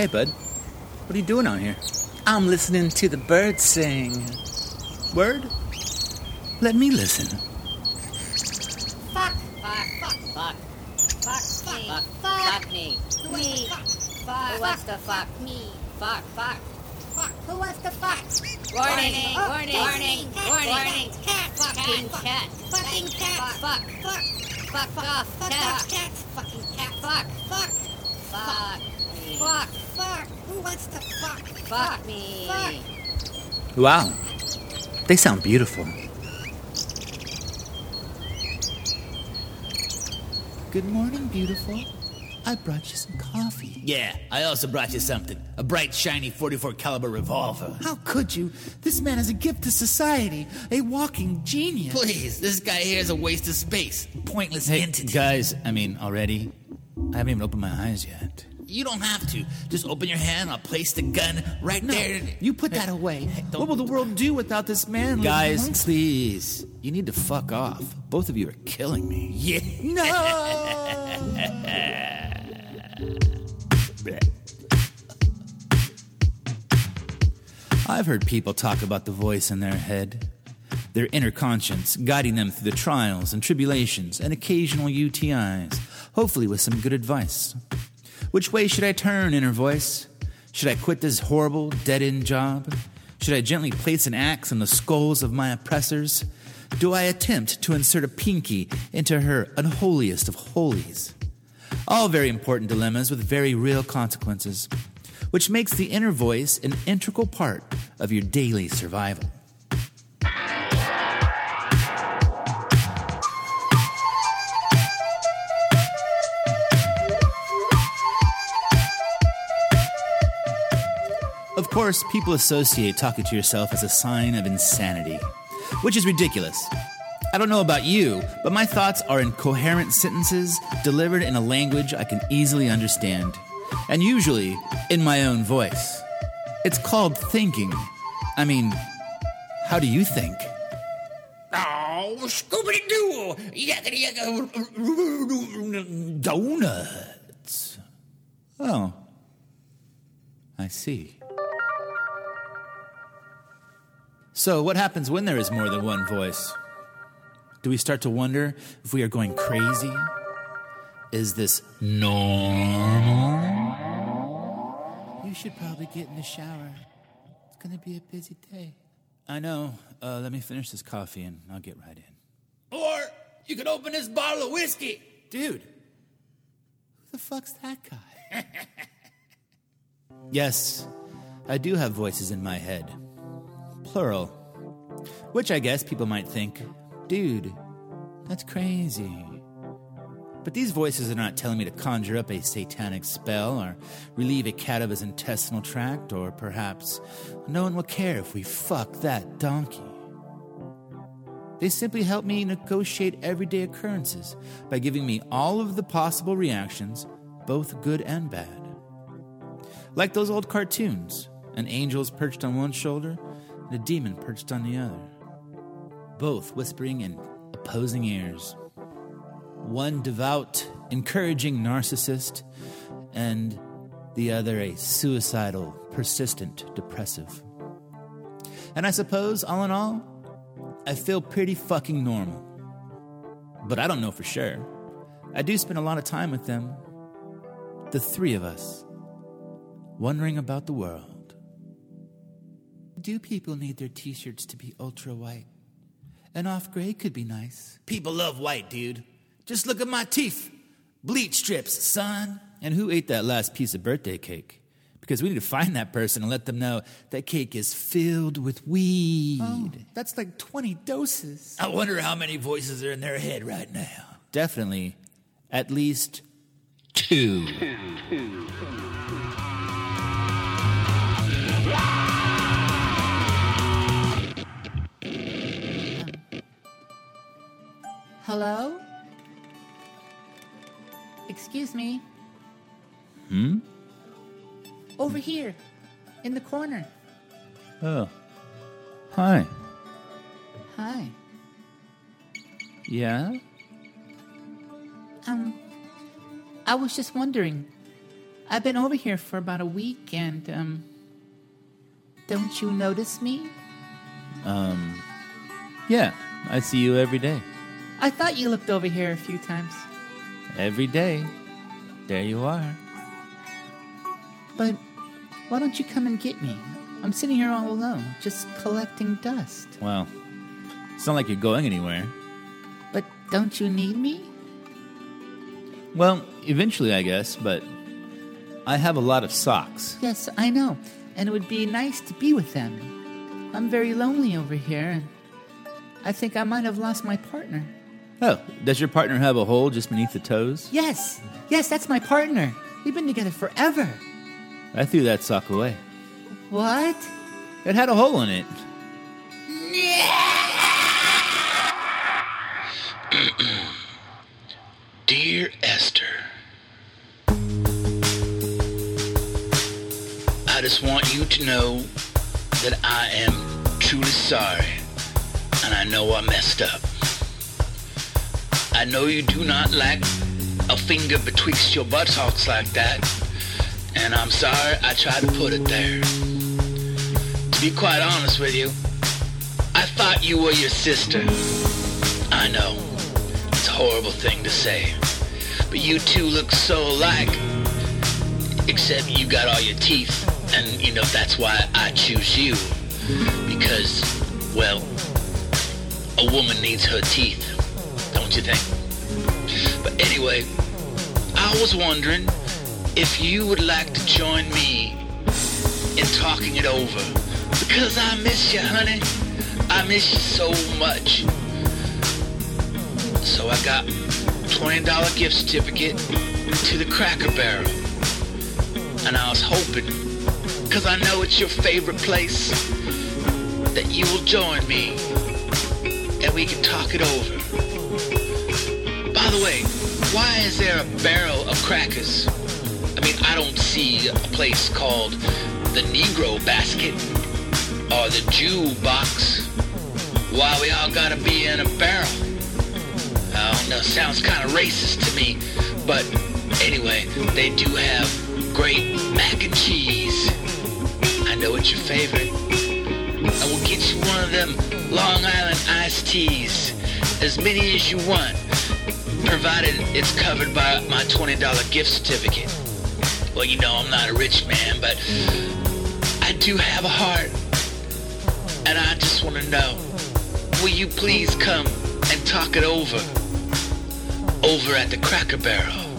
Hey, bud. What are you doing out here? I'm listening to the birds sing. Word? Let me listen. Fuck, fuck, fuck, fuck, fuck, fuck, fuck me, me, fuck, who wants to fuck me, fuck, fuck, fuck, who wants to fuck? Warning, warning, warning, warning, cat, fucking cat, fucking cat, fuck, fuck, fuck fuck off, cat, cat, fucking cat, fuck, fuck, fuck, fuck, fuck, who wants to fuck, fuck me, Wow. They sound beautiful. Good morning, beautiful. I brought you some coffee. Yeah, I also brought you something. A bright, shiny 44 caliber revolver. How could you? This man is a gift to society, a walking genius. Please, this guy here is a waste of space. Pointless Hey, entity. guys, I mean, already? I haven't even opened my eyes yet. You don't have to. Just open your hand, I'll place the gun right No, there. you put that away. don't- What will the world do without this man? Guys, amongst- please. You need to fuck off. Both of you are killing me. Yeah. No! I've heard people talk about the voice in their head, their inner conscience guiding them through the trials and tribulations and occasional UTIs, hopefully with some good advice. Which way should I turn, inner voice? Should I quit this horrible, dead end job? Should I gently place an axe on the skulls of my oppressors? Do I attempt to insert a pinky into her unholiest of holies? All very important dilemmas with very real consequences, which makes the inner voice an integral part of your daily survival. Of course, people associate talking to yourself as a sign of insanity, which is ridiculous. I don't know about you, but my thoughts are in coherent sentences delivered in a language I can easily understand, and usually in my own voice. It's called thinking. I mean, how do you think? Oh, Scooby Doo! Yakety yakka. Donuts. Oh, I see. So, what happens when there is more than one voice? Do we start to wonder if we are going crazy? Is this normal? You should probably get in the shower. It's gonna be a busy day. I know. Uh, let me finish this coffee and I'll get right in. Or you could open this bottle of whiskey. Dude, Who the fuck's that guy? Yes, I do have voices in my head. Plural. Which I guess people might think, dude, that's crazy. But these voices are not telling me to conjure up a satanic spell or relieve a cat of his intestinal tract, or perhaps no one will care if we fuck that donkey. They simply help me negotiate everyday occurrences by giving me all of the possible reactions, both good and bad. Like those old cartoons an angel's perched on one shoulder a demon perched on the other, both whispering in opposing ears. One devout, encouraging narcissist, and the other a suicidal, persistent depressive. And I suppose, all in all, I feel pretty fucking normal. But I don't know for sure. I do spend a lot of time with them. The three of us wondering about the world. Do people need their t shirts to be ultra white? An off gray could be nice. People love white, dude. Just look at my teeth. Bleach strips, son. And who ate that last piece of birthday cake? Because we need to find that person and let them know that cake is filled with weed. Oh, that's like 20 doses. I wonder how many voices are in their head right now. Definitely at least two. Hello? Excuse me. Hmm? Over here, in the corner. Oh. Hi. Hi. Yeah? Um, I was just wondering. I've been over here for about a week and, um. Don't you notice me? Um, yeah, I see you every day. I thought you looked over here a few times. Every day. There you are. But why don't you come and get me? I'm sitting here all alone, just collecting dust. Well, it's not like you're going anywhere. But don't you need me? Well, eventually, I guess, but I have a lot of socks. Yes, I know. And it would be nice to be with them. I'm very lonely over here, and I think I might have lost my partner. Oh, does your partner have a hole just beneath the toes? Yes, yes, that's my partner. We've been together forever. I threw that sock away. What? It had a hole in it. Dear Esther, I just want you to know that I am truly sorry and I know I messed up. I know you do not like a finger betwixt your buttocks like that, and I'm sorry I tried to put it there. To be quite honest with you, I thought you were your sister. I know. It's a horrible thing to say. But you two look so alike. Except you got all your teeth. And, you know, that's why I choose you. Because, well, a woman needs her teeth. You think? But anyway, I was wondering if you would like to join me in talking it over. Because I miss you, honey. I miss you so much. So I got $20 gift certificate to the Cracker Barrel. And I was hoping, because I know it's your favorite place, that you will join me and we can talk it over. By the way, why is there a barrel of crackers? I mean, I don't see a place called the Negro Basket or the Jew Box. Why we all gotta be in a barrel? I don't know, sounds kind of racist to me. But anyway, they do have great mac and cheese. I know it's your favorite. I will get you one of them Long Island iced teas. As many as you want, provided it's covered by my $20 gift certificate. Well, you know, I'm not a rich man, but I do have a heart. And I just want to know, will you please come and talk it over? Over at the Cracker Barrel.